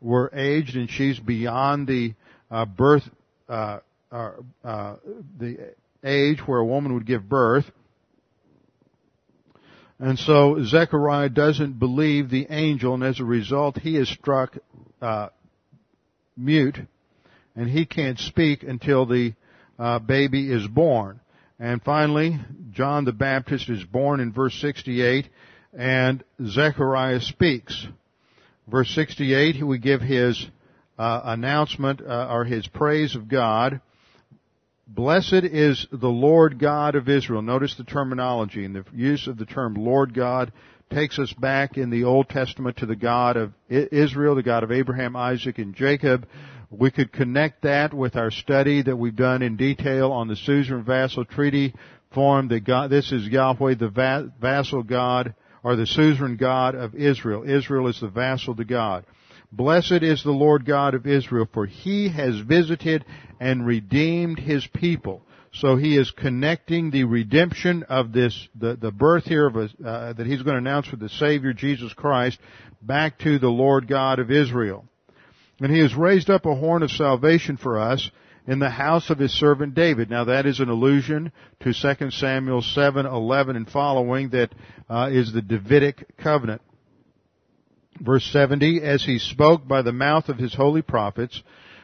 were aged, and she's beyond the uh, birth, uh, uh, uh, the age where a woman would give birth. And so Zechariah doesn't believe the angel, and as a result, he is struck uh, mute, and he can't speak until the uh, baby is born. And finally, John the Baptist is born in verse 68, and Zechariah speaks. Verse 68, we give his uh, announcement uh, or his praise of God. Blessed is the Lord God of Israel. Notice the terminology and the use of the term Lord God takes us back in the Old Testament to the God of Israel, the God of Abraham, Isaac, and Jacob. We could connect that with our study that we've done in detail on the suzerain vassal treaty form that God, this is Yahweh, the vassal God, or the suzerain God of Israel. Israel is the vassal to God. Blessed is the Lord God of Israel, for he has visited and redeemed his people. So he is connecting the redemption of this, the, the birth here of a, uh, that he's going to announce with the Savior Jesus Christ back to the Lord God of Israel. And he has raised up a horn of salvation for us in the house of his servant David. Now that is an allusion to 2 Samuel 7, 11 and following that uh, is the Davidic covenant. Verse 70, as he spoke by the mouth of his holy prophets,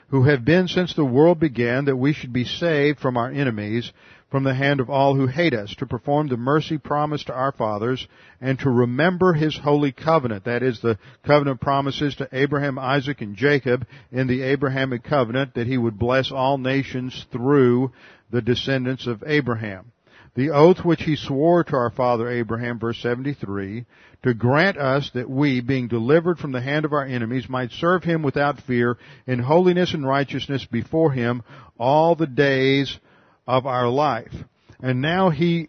who have been since the world began, that we should be saved from our enemies, from the hand of all who hate us, to perform the mercy promised to our fathers, and to remember his holy covenant. That is the covenant promises to Abraham, Isaac, and Jacob in the Abrahamic covenant that he would bless all nations through the descendants of Abraham. The oath which he swore to our father Abraham, verse 73, to grant us that we, being delivered from the hand of our enemies, might serve him without fear in holiness and righteousness before him all the days of our life. And now he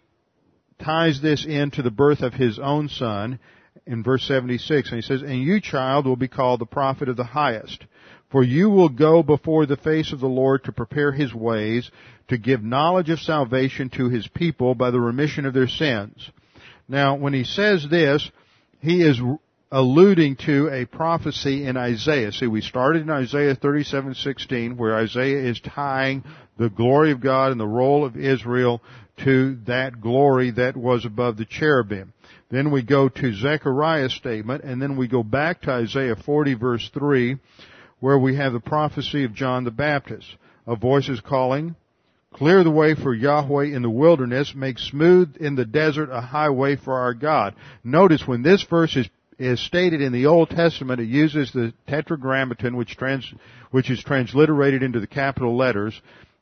ties this into the birth of his own son in verse 76, and he says, And you, child, will be called the prophet of the highest. For you will go before the face of the Lord to prepare his ways, to give knowledge of salvation to his people by the remission of their sins. Now, when he says this, he is alluding to a prophecy in Isaiah. See, we started in Isaiah 37:16 where Isaiah is tying the glory of God and the role of Israel to that glory that was above the cherubim. Then we go to Zechariah's statement and then we go back to Isaiah 40 verse 3 where we have the prophecy of John the Baptist. A voice is calling, Clear the way for Yahweh in the wilderness. Make smooth in the desert a highway for our God. Notice when this verse is, is stated in the Old Testament, it uses the tetragrammaton, which, trans, which is transliterated into the capital letters,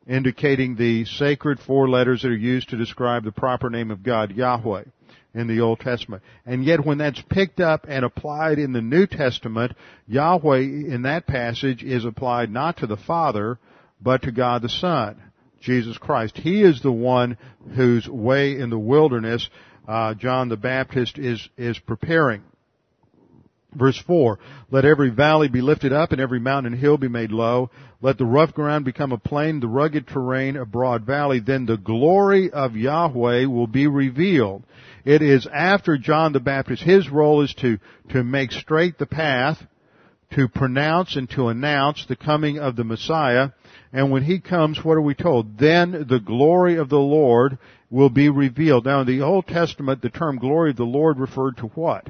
indicating the sacred four letters that are used to describe the proper name of God, Yahweh, in the Old Testament. And yet when that's picked up and applied in the New Testament, Yahweh in that passage is applied not to the Father, but to God the Son. Jesus Christ. He is the one whose way in the wilderness uh, John the Baptist is is preparing. Verse 4, let every valley be lifted up and every mountain and hill be made low. Let the rough ground become a plain, the rugged terrain a broad valley. Then the glory of Yahweh will be revealed. It is after John the Baptist. His role is to, to make straight the path, to pronounce and to announce the coming of the Messiah. And when he comes, what are we told? Then the glory of the Lord will be revealed. Now in the Old Testament, the term glory of the Lord referred to what?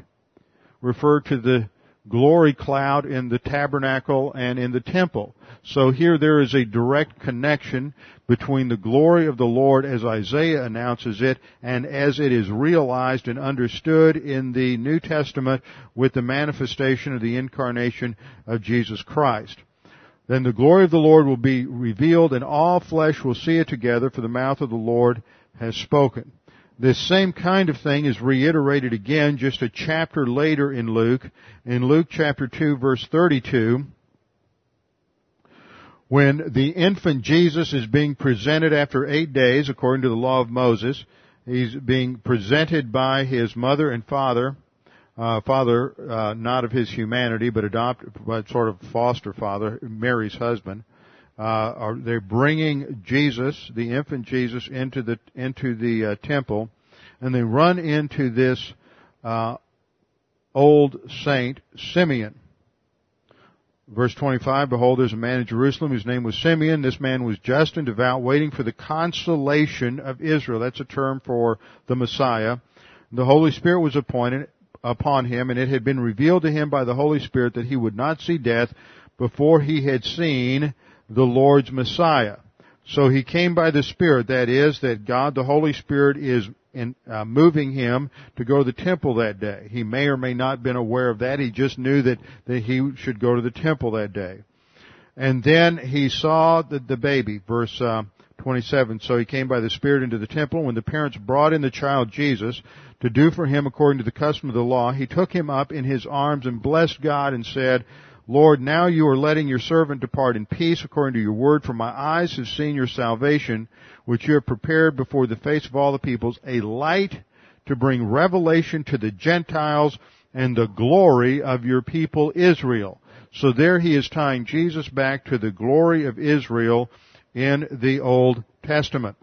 Referred to the glory cloud in the tabernacle and in the temple. So here there is a direct connection between the glory of the Lord as Isaiah announces it and as it is realized and understood in the New Testament with the manifestation of the incarnation of Jesus Christ. Then the glory of the Lord will be revealed and all flesh will see it together for the mouth of the Lord has spoken. This same kind of thing is reiterated again just a chapter later in Luke, in Luke chapter 2 verse 32, when the infant Jesus is being presented after eight days according to the law of Moses. He's being presented by his mother and father uh, father, uh, not of his humanity, but adopted, but sort of foster father, Mary's husband, are they're bringing Jesus, the infant Jesus, into the into the uh, temple, and they run into this uh, old saint Simeon. Verse 25, behold, there's a man in Jerusalem whose name was Simeon. This man was just and devout, waiting for the consolation of Israel. That's a term for the Messiah. The Holy Spirit was appointed upon him, and it had been revealed to him by the Holy Spirit that he would not see death before he had seen the Lord's Messiah. So he came by the Spirit, that is, that God the Holy Spirit is in, uh, moving him to go to the temple that day. He may or may not have been aware of that. He just knew that, that he should go to the temple that day. And then he saw the, the baby, verse uh, 27. So he came by the Spirit into the temple. When the parents brought in the child Jesus to do for him according to the custom of the law, he took him up in his arms and blessed God and said, Lord, now you are letting your servant depart in peace according to your word, for my eyes have seen your salvation, which you have prepared before the face of all the peoples, a light to bring revelation to the Gentiles and the glory of your people Israel. So there he is tying Jesus back to the glory of Israel in the Old Testament.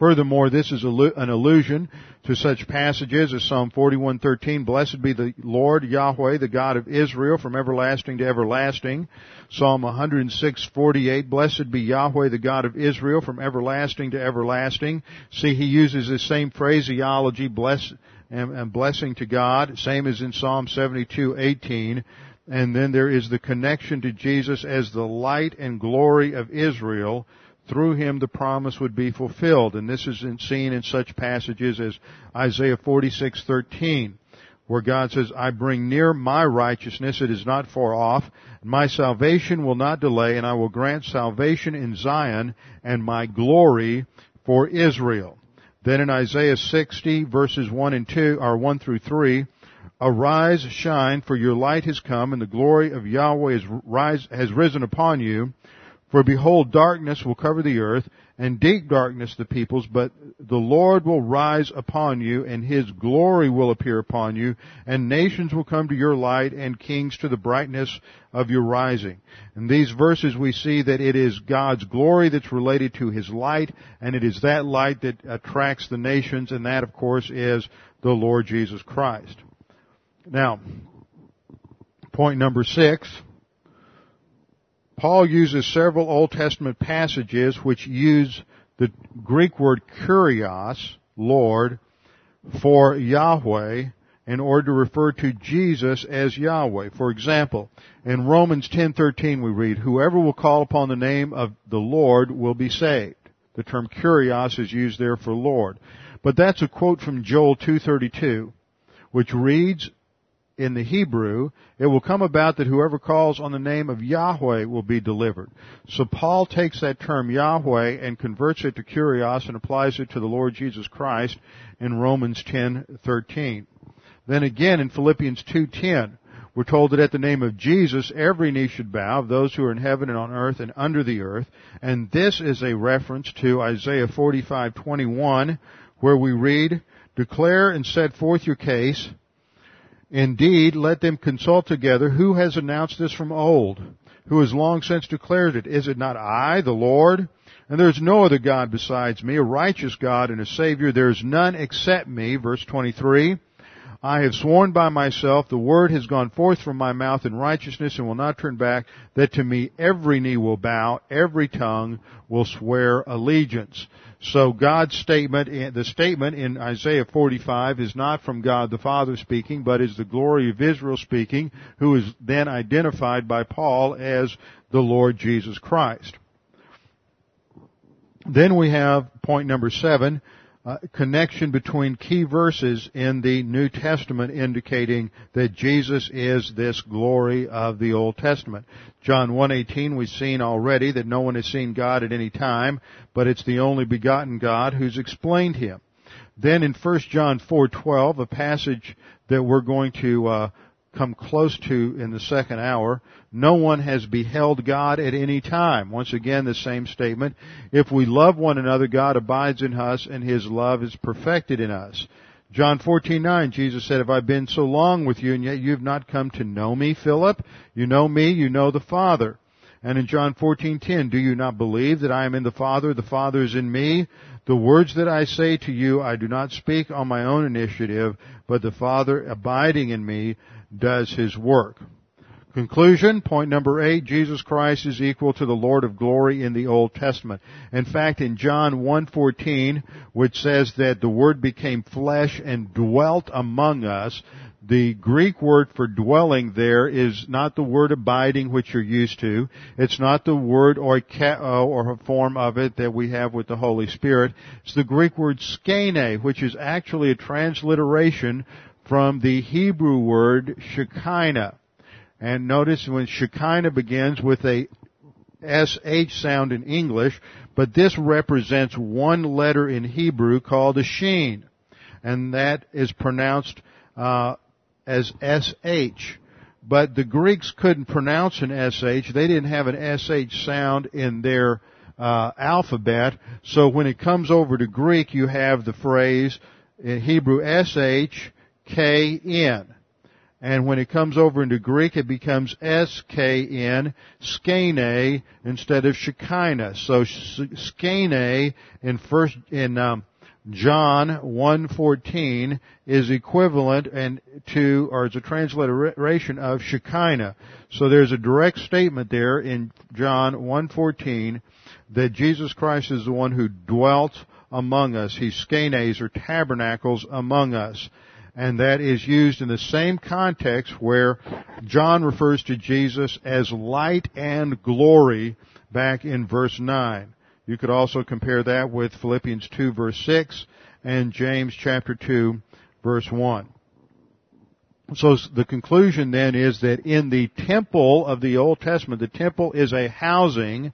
Furthermore, this is an allusion to such passages as Psalm 41:13, "Blessed be the Lord Yahweh, the God of Israel, from everlasting to everlasting." Psalm 106:48, "Blessed be Yahweh, the God of Israel, from everlasting to everlasting." See, he uses the same phraseology, bless and, and blessing to God, same as in Psalm 72:18. And then there is the connection to Jesus as the light and glory of Israel through him the promise would be fulfilled. And this is seen in such passages as Isaiah 46:13, where God says, "I bring near my righteousness; it is not far off. My salvation will not delay, and I will grant salvation in Zion and my glory for Israel." Then in Isaiah 60 verses 1 and 2, or 1 through 3, Arise, shine, for your light has come, and the glory of Yahweh has, rise, has risen upon you. For behold, darkness will cover the earth, and deep darkness the peoples, but the Lord will rise upon you, and His glory will appear upon you, and nations will come to your light, and kings to the brightness of your rising. In these verses we see that it is God's glory that's related to His light, and it is that light that attracts the nations, and that of course is the Lord Jesus Christ. Now, point number six, Paul uses several Old Testament passages which use the Greek word kurios, Lord, for Yahweh in order to refer to Jesus as Yahweh. For example, in Romans 10:13 we read, "Whoever will call upon the name of the Lord will be saved." The term kurios is used there for Lord. But that's a quote from Joel 2:32, which reads, in the Hebrew, it will come about that whoever calls on the name of Yahweh will be delivered. So Paul takes that term Yahweh and converts it to kurios and applies it to the Lord Jesus Christ in Romans 10:13. Then again in Philippians 2:10, we're told that at the name of Jesus every knee should bow of those who are in heaven and on earth and under the earth, and this is a reference to Isaiah 45:21 where we read, "Declare and set forth your case, Indeed, let them consult together who has announced this from old, who has long since declared it. Is it not I, the Lord? And there is no other God besides me, a righteous God and a Savior. There is none except me. Verse 23. I have sworn by myself, the word has gone forth from my mouth in righteousness and will not turn back, that to me every knee will bow, every tongue will swear allegiance. So God's statement, the statement in Isaiah 45 is not from God the Father speaking, but is the glory of Israel speaking, who is then identified by Paul as the Lord Jesus Christ. Then we have point number seven, uh, connection between key verses in the New Testament indicating that Jesus is this glory of the Old Testament. John 1:18 we've seen already that no one has seen God at any time, but it's the only begotten God who's explained him. Then in 1 John 4:12, a passage that we're going to uh, come close to in the second hour. No one has beheld God at any time. Once again, the same statement. If we love one another, God abides in us and His love is perfected in us. John 14:9 Jesus said, "Have I been so long with you and yet you have not come to know me, Philip? You know me, you know the Father." And in John 14:10, do you not believe that I am in the Father, the Father is in me? The words that I say to you, I do not speak on my own initiative, but the Father abiding in me does his work. Conclusion, point number eight, Jesus Christ is equal to the Lord of glory in the Old Testament. In fact, in John 1.14, which says that the Word became flesh and dwelt among us, the Greek word for dwelling there is not the word abiding which you're used to. It's not the word oikeo or a form of it that we have with the Holy Spirit. It's the Greek word skene, which is actually a transliteration from the Hebrew word shekinah. And notice when Shekinah begins with a SH sound in English, but this represents one letter in Hebrew called a sheen. And that is pronounced uh, as SH. But the Greeks couldn't pronounce an SH. They didn't have an SH sound in their uh, alphabet. So when it comes over to Greek, you have the phrase in Hebrew SH, K, N. And when it comes over into Greek, it becomes S-K-N, skene, instead of Shekinah. So skene in first, in, um, John 1:14 is equivalent and to or is a transliteration of Shekinah. So there's a direct statement there in John 1:14 that Jesus Christ is the one who dwelt among us. He skenes or tabernacles among us and that is used in the same context where John refers to Jesus as light and glory back in verse 9. You could also compare that with Philippians 2 verse 6 and James chapter 2 verse 1. So the conclusion then is that in the temple of the Old Testament, the temple is a housing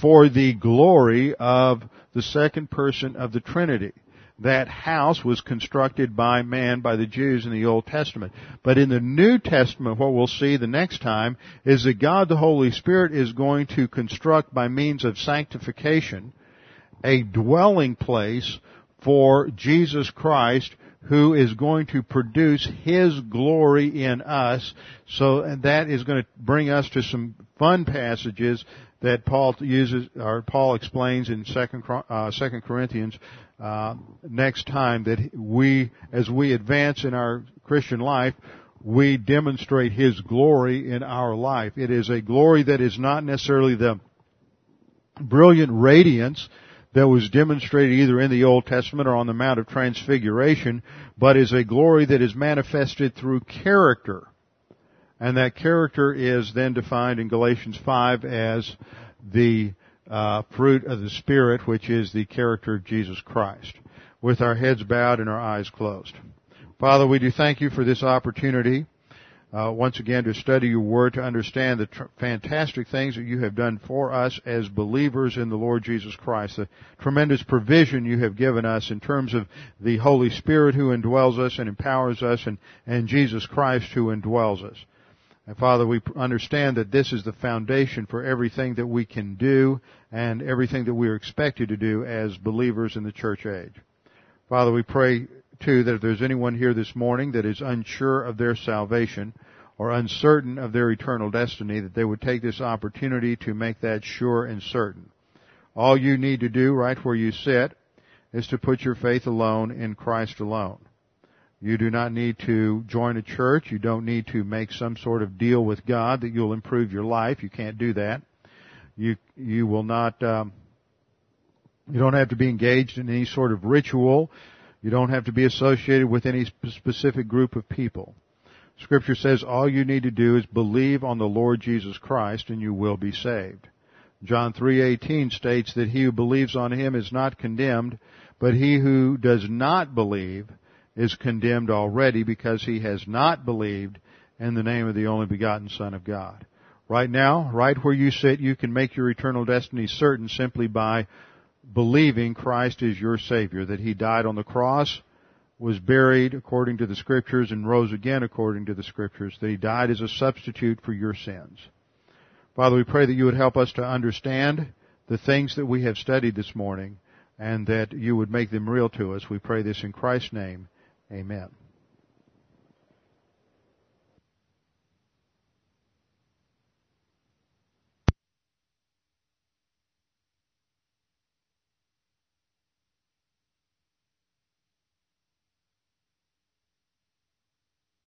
for the glory of the second person of the Trinity that house was constructed by man, by the Jews in the Old Testament. But in the New Testament, what we'll see the next time is that God the Holy Spirit is going to construct by means of sanctification a dwelling place for Jesus Christ who is going to produce His glory in us. So that is going to bring us to some fun passages that Paul uses, or Paul explains in Second, uh, Corinthians uh, next time that we, as we advance in our Christian life, we demonstrate His glory in our life. It is a glory that is not necessarily the brilliant radiance that was demonstrated either in the Old Testament or on the Mount of Transfiguration, but is a glory that is manifested through character. And that character is then defined in Galatians 5 as the uh, fruit of the Spirit, which is the character of Jesus Christ, with our heads bowed and our eyes closed. Father, we do thank you for this opportunity. Uh, once again to study your word to understand the tr- fantastic things that you have done for us as believers in the Lord Jesus Christ, the tremendous provision you have given us in terms of the Holy Spirit who indwells us and empowers us and, and Jesus Christ who indwells us. And Father, we understand that this is the foundation for everything that we can do and everything that we are expected to do as believers in the church age. Father, we pray too that if there's anyone here this morning that is unsure of their salvation or uncertain of their eternal destiny, that they would take this opportunity to make that sure and certain. All you need to do right where you sit is to put your faith alone in Christ alone. You do not need to join a church. You don't need to make some sort of deal with God that you'll improve your life. You can't do that. You you will not. Um, you don't have to be engaged in any sort of ritual. You don't have to be associated with any specific group of people. Scripture says all you need to do is believe on the Lord Jesus Christ and you will be saved. John 3:18 states that he who believes on him is not condemned, but he who does not believe is condemned already because he has not believed in the name of the only begotten Son of God. Right now, right where you sit, you can make your eternal destiny certain simply by believing Christ is your Savior, that He died on the cross, was buried according to the Scriptures, and rose again according to the Scriptures, that He died as a substitute for your sins. Father, we pray that you would help us to understand the things that we have studied this morning and that you would make them real to us. We pray this in Christ's name. Amen.